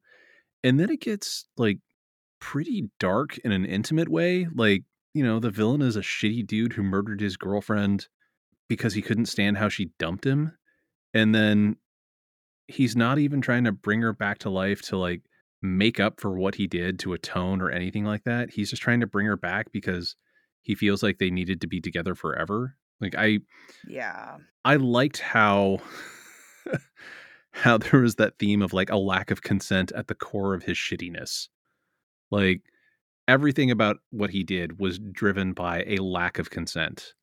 And then it gets like pretty dark in an intimate way. Like, you know, the villain is a shitty dude who murdered his girlfriend because he couldn't stand how she dumped him. And then he's not even trying to bring her back to life to like make up for what he did to atone or anything like that. He's just trying to bring her back because he feels like they needed to be together forever. Like I Yeah. I liked how how there was that theme of like a lack of consent at the core of his shittiness. Like everything about what he did was driven by a lack of consent.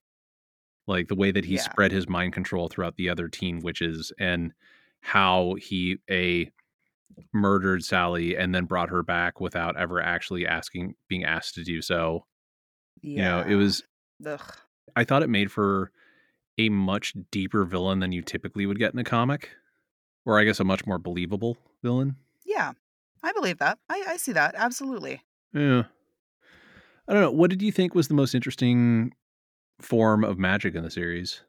Like the way that he Yeah. spread his mind control throughout the other teen witches and how he a murdered Sally and then brought her back without ever actually asking being asked to do so. Yeah. You know, it was Ugh. I thought it made for a much deeper villain than you typically would get in a comic. Or I guess a much more believable villain. Yeah. I believe that. I, I see that. Absolutely. Yeah. I don't know. What did you think was the most interesting form of magic in the series?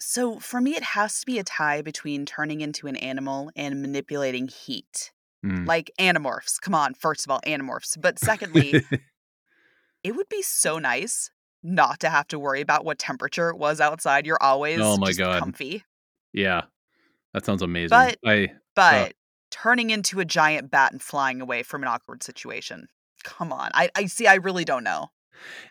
So for me, it has to be a tie between turning into an animal and manipulating heat. Mm. Like animorphs. Come on, first of all, animorphs. But secondly, it would be so nice not to have to worry about what temperature it was outside. You're always Oh my God. comfy. yeah. That sounds amazing. But- I But turning into a giant bat and flying away from an awkward situation. Come on. I, I see, I really don't know.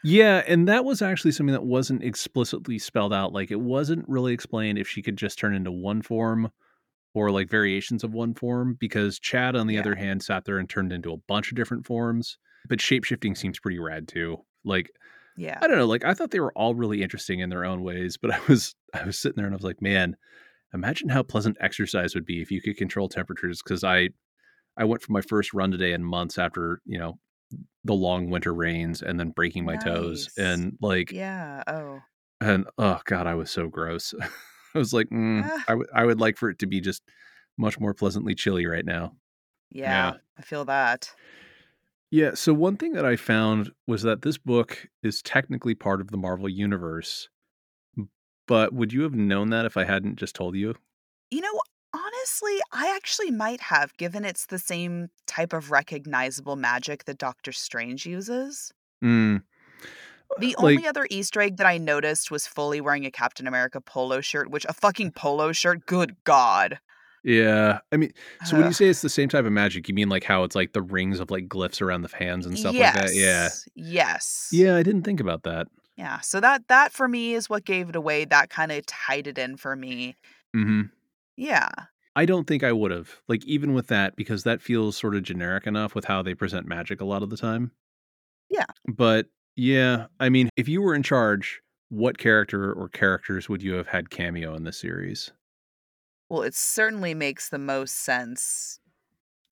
Yeah, and that was actually something that wasn't explicitly spelled out. Like it wasn't really explained if she could just turn into one form or like variations of one form because Chad on the Yeah. other hand sat there and turned into a bunch of different forms. But shapeshifting seems pretty rad too. Like Yeah. I don't know, like I thought they were all really interesting in their own ways, but I was I was sitting there and I was like, man, imagine how pleasant exercise would be if you could control temperatures cuz I I went for my first run today in months after, you know, the long winter rains and then breaking my toes and like Yeah. Oh. and oh god, I was so gross. I was like, mm, Ah. I would I would like for it to be just much more pleasantly chilly right now. Yeah. I feel that. Yeah, so one thing that I found was that this book is technically part of the Marvel universe. But would you have known that if I hadn't just told you? You know, honestly, I actually might have, given it's the same type of recognizable magic that Doctor Strange uses. Mm. The Like- only other Easter egg that I noticed was Foley wearing a Captain America polo shirt, which a fucking polo shirt, good God. Yeah. I mean, so when you say it's the same type of magic, you mean like how it's like the rings of like glyphs around the hands and stuff like that? Yeah. Yes. Yeah, I didn't think about that. Yeah. So that that for me is what gave it away. That kind of tied it in for me. mm-hmm. Yeah. I don't think I would have. Like even with that, because that feels sort of generic enough with how they present magic a lot of the time. Yeah. But yeah, I mean, if you were in charge, what character or characters would you have had cameo in this series? Well, it certainly makes the most sense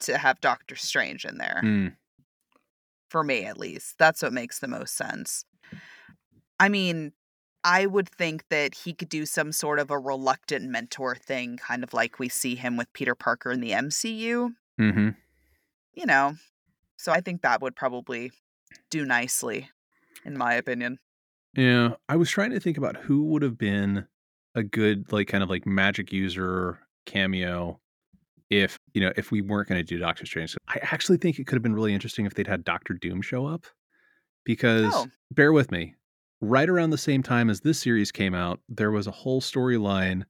to have Doctor Strange in there. Mm, for me at least. That's what makes the most sense. I mean, I would think that he could do some sort of a reluctant mentor thing, kind of like we see him with Peter Parker in the MCU, hmm you know. So I think that would probably do nicely, in my opinion. Yeah, I was trying to think about who would have been a good like kind of like magic user cameo if you know if we weren't going to do Doctor Strange. I actually think it could have been really interesting if they'd had Doctor Doom show up because Oh. bear with me, right around the same time as this series came out, there was a whole storyline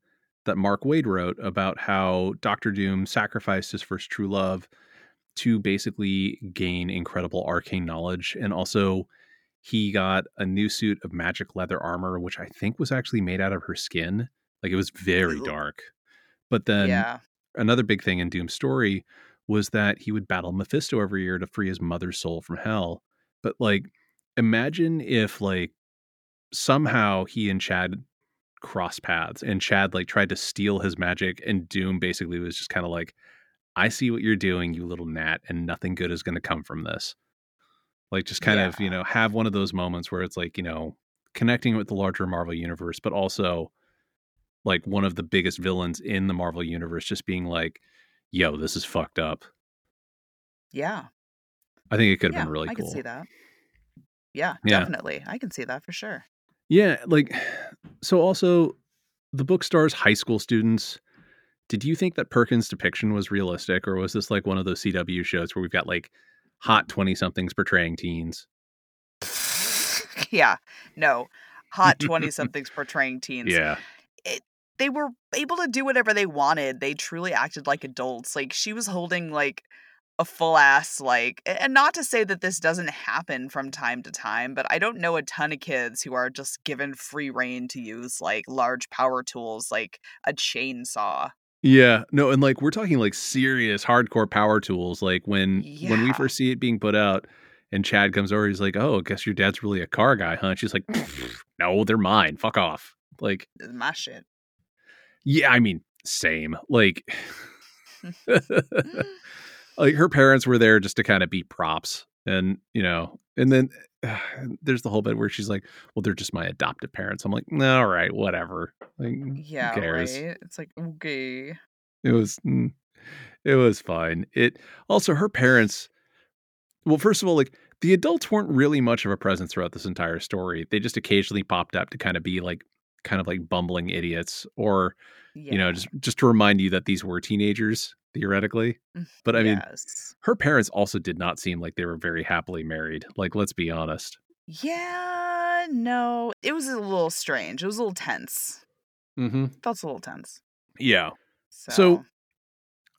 that Mark Waid wrote about how Doctor Doom sacrificed his first true love to basically gain incredible arcane knowledge and also he got a new suit of magic leather armor which i think was actually made out of her skin. Like it was very dark. But then yeah. another big thing in doom's story was that he would battle mephisto every year to free his mother's soul from hell. But like imagine if like somehow he and chad cross paths and chad like tried to steal his magic and doom basically was just kind of like i see what you're doing you little gnat and nothing good is going to come from this like just kind of you know have one of those moments where it's like you know connecting with the larger marvel universe but also like one of the biggest villains in the marvel universe just being like yo this is fucked up Yeah. i think it could have Yeah. been really I cool can see that. Yeah, Yeah. definitely. I can see that for sure. Yeah, like so also the book stars high school students. Did you think that Perkins' depiction was realistic or was this like one of those CW shows where we've got like hot 20 somethings portraying teens? yeah. No. Hot 20 somethings portraying teens. Yeah. It, they were able to do whatever they wanted. They truly acted like adults. Like she was holding like a full ass like and not to say that this doesn't happen from time to time, but I don't know a ton of kids who are just given free reign to use like large power tools like a chainsaw. Yeah, no, and like we're talking like serious hardcore power tools. Like when when we first see it being put out, and Chad comes over, he's like, "Oh, I guess your dad's really a car guy, huh?" She's like, "No, they're mine. Fuck off." Like, my shit. yeah, I mean, same. Like, mm. Like her parents were there just to kind of be props, and you know, and then there's the whole bit where she's like, "Well, they're just my adoptive parents." I'm like, "No, all right, whatever." Like, Yeah, right. It's like okay. It was mm, it was fine. It also her parents well, first of all, like the adults weren't really much of a presence throughout this entire story. They just occasionally popped up to kind of be like kind of like bumbling idiots or Yeah. you know, just just to remind you that these were teenagers theoretically. But I mean, yes. her parents also did not seem like they were very happily married. Like let's be honest. Yeah, no. It was a little strange. It was a little tense. Mm-hmm. Felt a little tense. Yeah. So, So-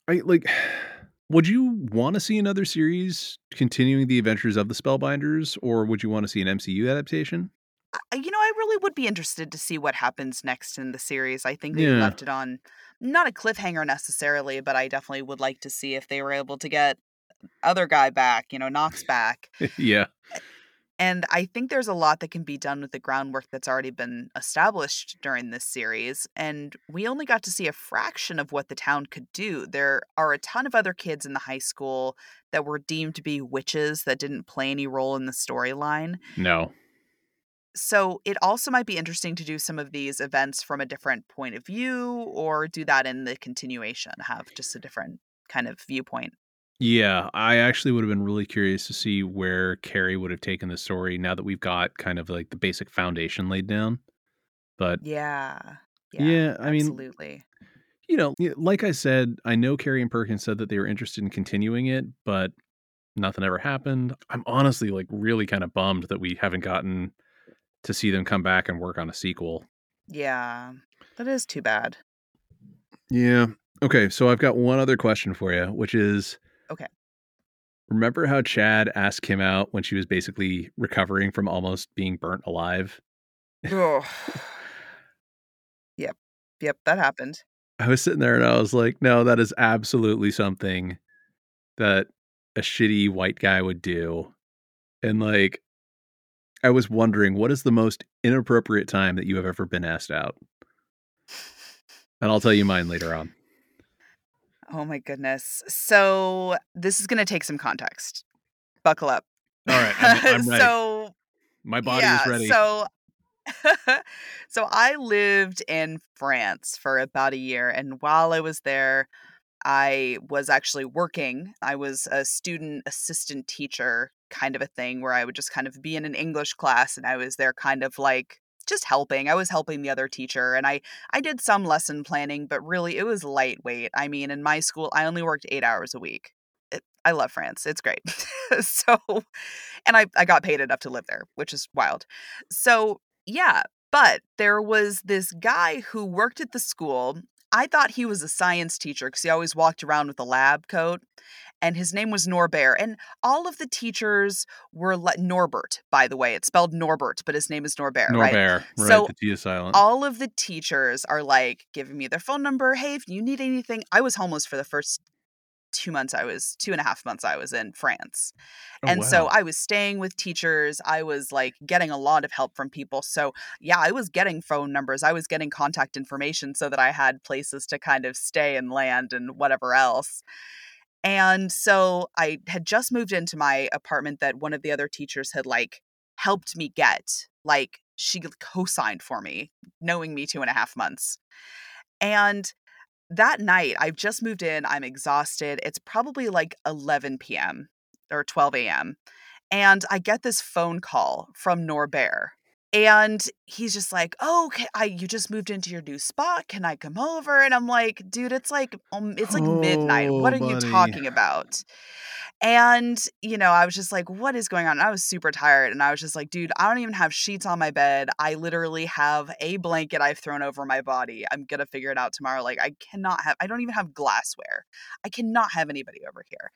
I like would you want to see another series continuing the adventures of the Spellbinders or would you want to see an MCU adaptation? You know, I really would be interested to see what happens next in the series. I think they Yeah. left it on not a cliffhanger necessarily, but I definitely would like to see if they were able to get other guy back, you know, Knox back. yeah. And I think there's a lot that can be done with the groundwork that's already been established during this series. And we only got to see a fraction of what the town could do. There are a ton of other kids in the high school that were deemed to be witches that didn't play any role in the storyline. No. So it also might be interesting to do some of these events from a different point of view or do that in the continuation, have just a different kind of viewpoint. Yeah, I actually would have been really curious to see where Carey would have taken the story now that we've got kind of like the basic foundation laid down. But Yeah. Yeah, I mean- absolutely. you know, like I said, I know Carey and Perkins said that they were interested in continuing it, but nothing ever happened. I'm honestly like really kind of bummed that we haven't gotten to see them come back and work on a sequel. Yeah. That is too bad. Yeah. Okay, so I've got one other question for you, which is Okay. Remember how Chad asked Kim out when she was basically recovering from almost being burnt alive? Ugh. yep. Yep, that happened. I was sitting there and I was like, no, that is absolutely something that a shitty white guy would do. And like, I was wondering, what is the most inappropriate time that you have ever been asked out? And I'll tell you mine later on. Oh my goodness. So this is going to take some context. Buckle up. All right, I'm- I'm ready. so My body yeah, is ready. So so I lived in France for about a year and while I was there I was actually working. I was a student assistant teacher kind of a thing where I would just kind of be in an English class and I was there kind of like just helping. I was helping the other teacher and I I did some lesson planning, but really it was lightweight. I mean, in my school I only worked 8 hours a week. It, I love France. It's great. so and I I got paid enough to live there, which is wild. So, yeah, but there was this guy who worked at the school. I thought he was a science teacher because he always walked around with a lab coat. And his name was Norbert. And all of the teachers were le- Norbert, by the way. It's spelled Norbert, but his name is Norbert, right? Norbert, right? So the T is silent. All of the teachers are like giving me their phone number. Hey, if you need anything, I was homeless for the first two months I was, two and a half months I was in France. Oh, and so. I was staying with teachers. I was like getting a lot of help from people. So, yeah, I was getting phone numbers. I was getting contact information so that I had places to kind of stay and land and whatever else. And so I had just moved into my apartment that one of the other teachers had like helped me get. Like she co signed for me, knowing me two and a half months. And that night, I've just moved in. I'm exhausted. It's probably like 11 p.m. or 12 a.m. And I get this phone call from Norbert. And he's just like, "Oh, okay, I you just moved into your new spot. Can I come over?" And I'm like, "Dude, it's like um, it's like midnight. What Oh, are you talking about?" And, you know, I was just like, what is going on? And I was super tired. And I was just like, dude, I don't even have sheets on my bed. I literally have a blanket I've thrown over my body. I'm going to figure it out tomorrow. Like, I cannot have, I don't even have glassware. I cannot have anybody over here.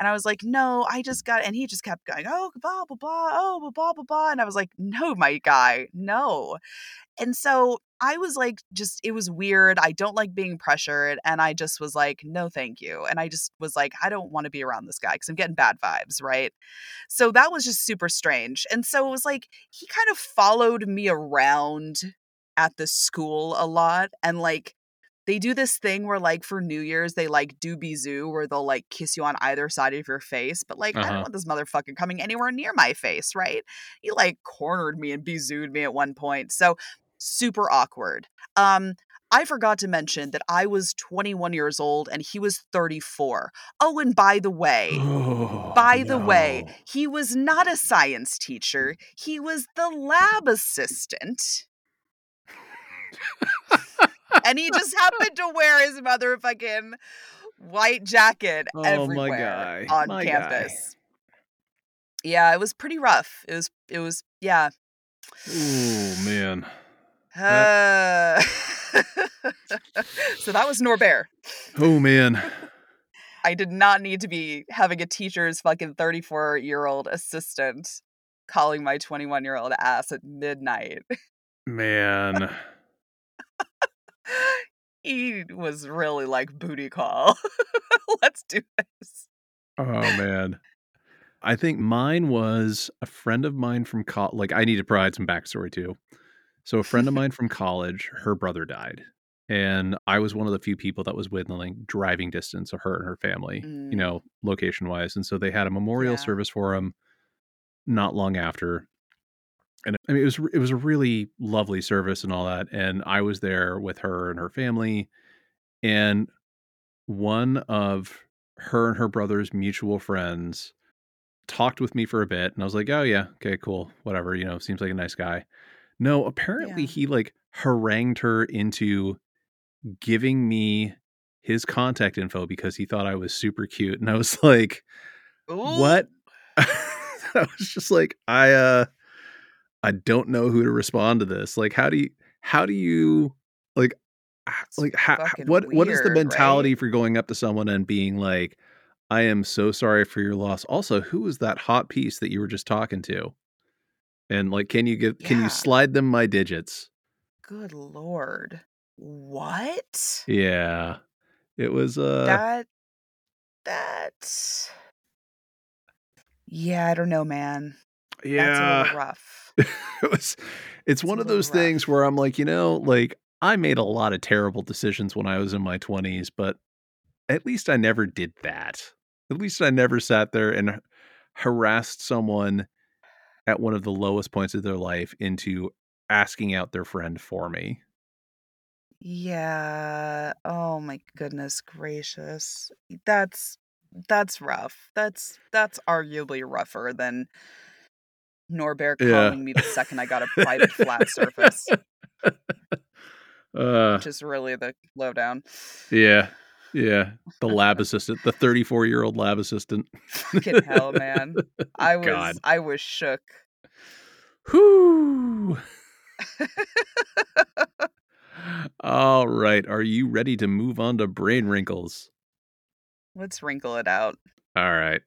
And I was like, no, I just got, and he just kept going, oh, blah, blah, blah, oh, blah, blah, blah. And I was like, no, my guy, no. And so I was like, just, it was weird. I don't like being pressured. And I just was like, no, thank you. And I just was like, I don't want to be around this guy because I'm getting bad vibes. Right. So that was just super strange. And so it was like, he kind of followed me around at the school a lot. And like, they do this thing where like for New Year's they like do bisou where they'll like kiss you on either side of your face, but like I don't Uh-huh. want this motherfucker coming anywhere near my face, right? He like cornered me and bisoued me at one point. So super awkward. Um I forgot to mention that I was 21 years old and he was 34. Oh, and by the way, Oh, by the way, he was not a science teacher. He was the lab assistant. and he just happened to wear his motherfucking white jacket Oh, my everywhere guy, on my guy. campus. Yeah, it was pretty rough. It was it was yeah. Oh man. Uh, so that was Norbert. Oh man. I did not need to be having a teacher's fucking 34 year old assistant calling my 21 year old ass at midnight. Man. He was really like booty call. Let's do this. Oh man. I think mine was a friend of mine from college. Like I need to provide some backstory too. So a friend of mine from college, her brother died, and I was one of the few people that was within like driving distance of her and her family, you Mm, know, location wise. And so they had a memorial yeah. service for him not long after. And I mean, it was it was a really lovely service and all that. And I was there with her and her family, and one of her and her brother's mutual friends talked with me for a bit and I was like, "Oh yeah, okay, cool. Whatever, you know, seems like a nice guy." No, apparently Yeah. he like harangued her into giving me his contact info because he thought I was super cute and I was like, "What?" I was just like, "I uh I don't know who to respond to this. Like how do you how do you like It's like how, what what is the mentality right? for going up to someone and being like I am so sorry for your loss. Also, who is that hot piece that you were just talking to? And like can you get can you slide them my digits? Good lord. What? Yeah. It was uh That that Yeah, I don't know, man. Yeah. rough. it was it's It's one of those things where I'm like, you know, like I made a lot of terrible decisions when I was in my 20s, but at least I never did that. At least I never sat there and harassed someone at one of the lowest points of their life into asking out their friend for me. Yeah. Oh my goodness gracious. That's that's rough. That's that's arguably rougher than Norbert Yeah. calling me the second I got a private flat surface, uh which is really the lowdown. yeah. Yeah. The lab assistant, the 34 year old lab assistant. Fucking hell, man. I was God. I was shook. Whoo. All right. Are you ready to move on to brain wrinkles? Let's wrinkle it out. All right.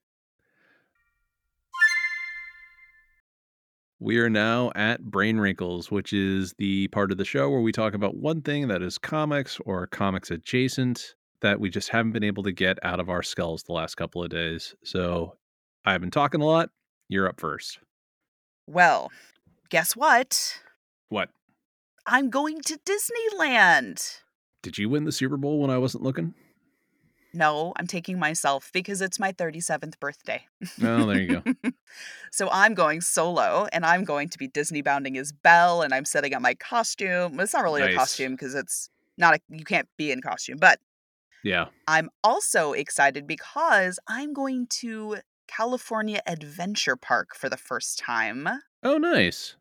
We are now at Brain Wrinkles, which is the part of the show where we talk about one thing that is comics or comics adjacent that we just haven't been able to get out of our skulls the last couple of days. So I've been talking a lot. You're up first. Well, guess what? What? I'm going to Disneyland. Did you win the Super Bowl when I wasn't looking? No, I'm taking myself because it's my 37th birthday. Oh, there you go. so I'm going solo and I'm going to be Disney bounding as Belle and I'm setting up my costume. It's not really a costume because it's not a you can't be in costume, but Yeah. I'm also excited because I'm going to California Adventure Park for the first time. Oh, nice.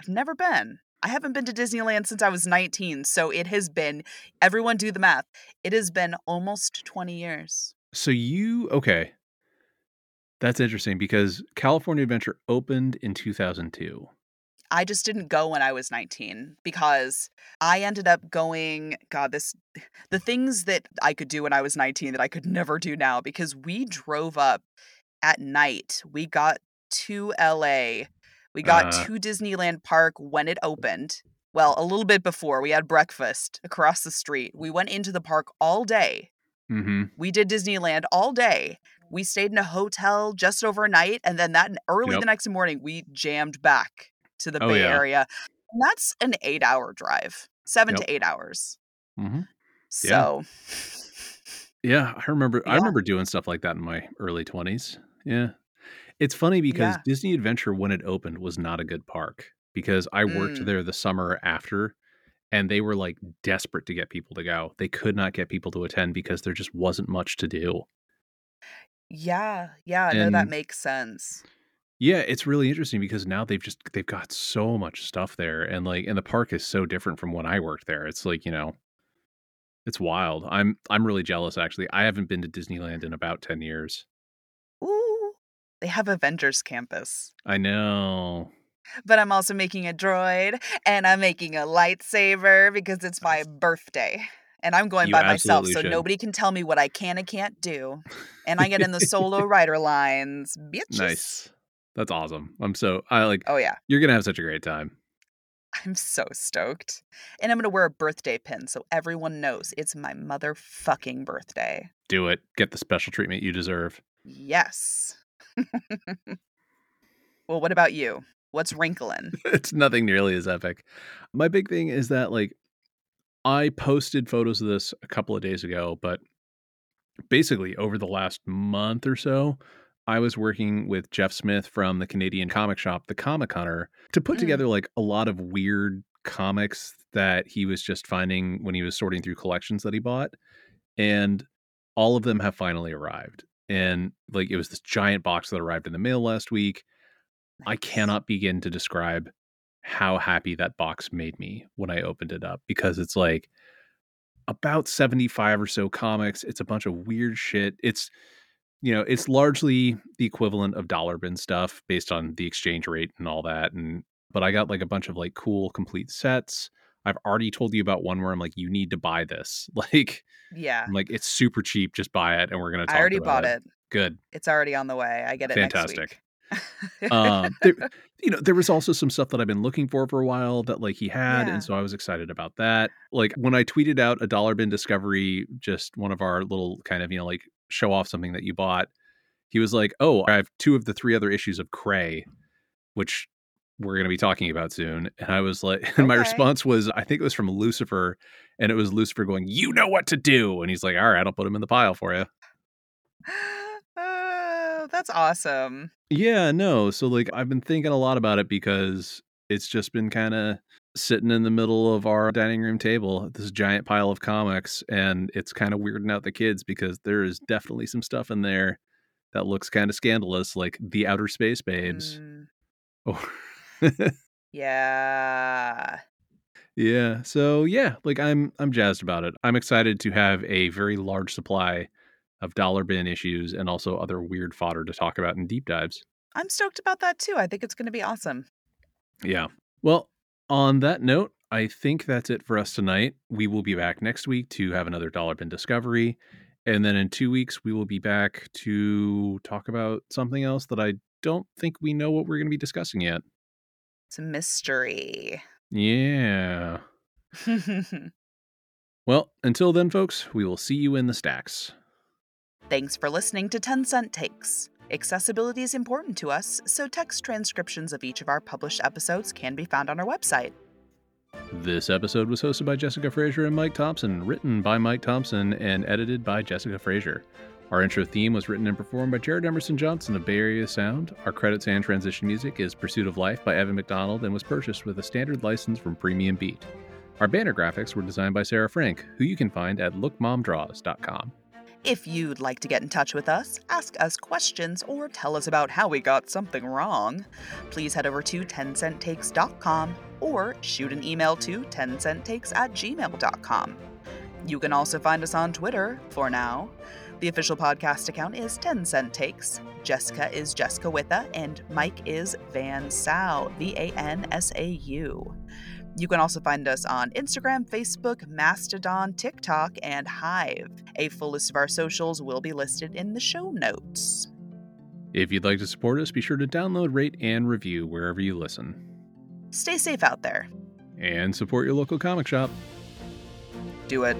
I've never been. I haven't been to Disneyland since I was 19, so it has been everyone do the math. It has been almost 20 years. So you okay. That's interesting because California Adventure opened in 2002. I just didn't go when I was 19 because I ended up going, God, this, the things that I could do when I was 19 that I could never do now because we drove up at night. We got to LA. We got Uh. to Disneyland Park when it opened. Well, a little bit before, we had breakfast across the street. We went into the park all day. Mm-hmm. We did Disneyland all day. We stayed in a hotel just overnight, and then that early Yep. the next morning, we jammed back to the Oh, Bay yeah. Area. And that's an eight-hour drive, seven Yep. to eight hours. Mm-hmm. So, Yeah, I remember. I remember doing stuff like that in my early twenties. Yeah, it's funny because Yeah. Disney Adventure, when it opened, was not a good park because I worked Mm. there the summer after, and they were like desperate to get people to go. They could not get people to attend because there just wasn't much to do. yeah, yeah, no, that makes sense. Yeah, it's really interesting because now they've just they've got so much stuff there, and like, and the park is so different from when I worked there. It's like you know, it's wild. I'm I'm really jealous actually. I haven't been to Disneyland in about ten years. They have Avengers Campus. I know. But I'm also making a droid and I'm making a lightsaber because it's my birthday. And I'm going You by myself, so should. nobody can tell me what I can and can't do. And I get in the solo rider lines. Bitches. Nice. That's awesome. I'm so I like Oh yeah. you're gonna have such a great time. I'm so stoked. And I'm gonna wear a birthday pin so everyone knows it's my motherfucking birthday. Do it. Get the special treatment you deserve. Yes. well, what about you? What's wrinkling? it's nothing nearly as epic. My big thing is that like I posted photos of this a couple of days ago, but basically over the last month or so, I was working with Jeff Smith from the Canadian comic shop, The Comic Hunter, to put Mm. together like a lot of weird comics that he was just finding when he was sorting through collections that he bought. And all of them have finally arrived. And like it was this giant box that arrived in the mail last week. I cannot begin to describe how happy that box made me when I opened it up because it's like about 75 or so comics. It's a bunch of weird shit. It's you know, it's largely the equivalent of dollar bin stuff based on the exchange rate and all that and but I got like a bunch of like cool complete sets. I've already told you about one where I'm like you need to buy this. Like Yeah. I'm like it's super cheap, just buy it and we're going to talk about it. I already bought it. Good. It's already on the way. I get it Fantastic. next week. um there, you know there was also some stuff that i've been looking for for a while that like he had Yeah. and so i was excited about that like when i tweeted out a dollar bin discovery just one of our little kind of you know like show off something that you bought he was like oh i have two of the three other issues of cray which we're going to be talking about soon and i was like and my Okay. response was i think it was from lucifer and it was lucifer going you know what to do and he's like all right i'll put him in the pile for you Oh, that's awesome. Yeah, no. So like I've been thinking a lot about it because it's just been kind of sitting in the middle of our dining room table, this giant pile of comics, and it's kind of weirding out the kids because there is definitely some stuff in there that looks kind of scandalous, like the Outer Space Babes. Mm, Or yeah. yeah. So yeah, like I'm I'm jazzed about it. I'm excited to have a very large supply of dollar bin issues and also other weird fodder to talk about in deep dives. I'm stoked about that too. I think it's going to be awesome. Yeah. Well, on that note, I think that's it for us tonight. We will be back next week to have another dollar bin discovery. And then in two weeks, we will be back to talk about something else that I don't think we know what we're going to be discussing yet. It's a mystery. Yeah. Well, until then, folks, we will see you in the stacks. Thanks for listening to 10 Cent Takes. Accessibility is important to us, so text transcriptions of each of our published episodes can be found on our website. This episode was hosted by Jessika Frazier and Mike Thompson, written by Mike Thompson, and edited by Jessika Frazier. Our intro theme was written and performed by Jared Emerson Johnson of Bay Area Sound. Our credits and transition music is Pursuit of Life by Evan McDonald and was purchased with a standard license from Premium Beat. Our banner graphics were designed by Sarah Frank, who you can find at lookmomdraws.com. If you'd like to get in touch with us, ask us questions, or tell us about how we got something wrong, please head over to 10centtakes.com or shoot an email to 10centtakes at gmail.com. You can also find us on Twitter for now. The official podcast account is 10 Cent Takes. Jessika is Jessika Witha, and Mike is Van Sau, V A N S A U. You can also find us on Instagram, Facebook, Mastodon, TikTok, and Hive. A full list of our socials will be listed in the show notes. If you'd like to support us, be sure to download, rate, and review wherever you listen. Stay safe out there. and support your local comic shop. Do it.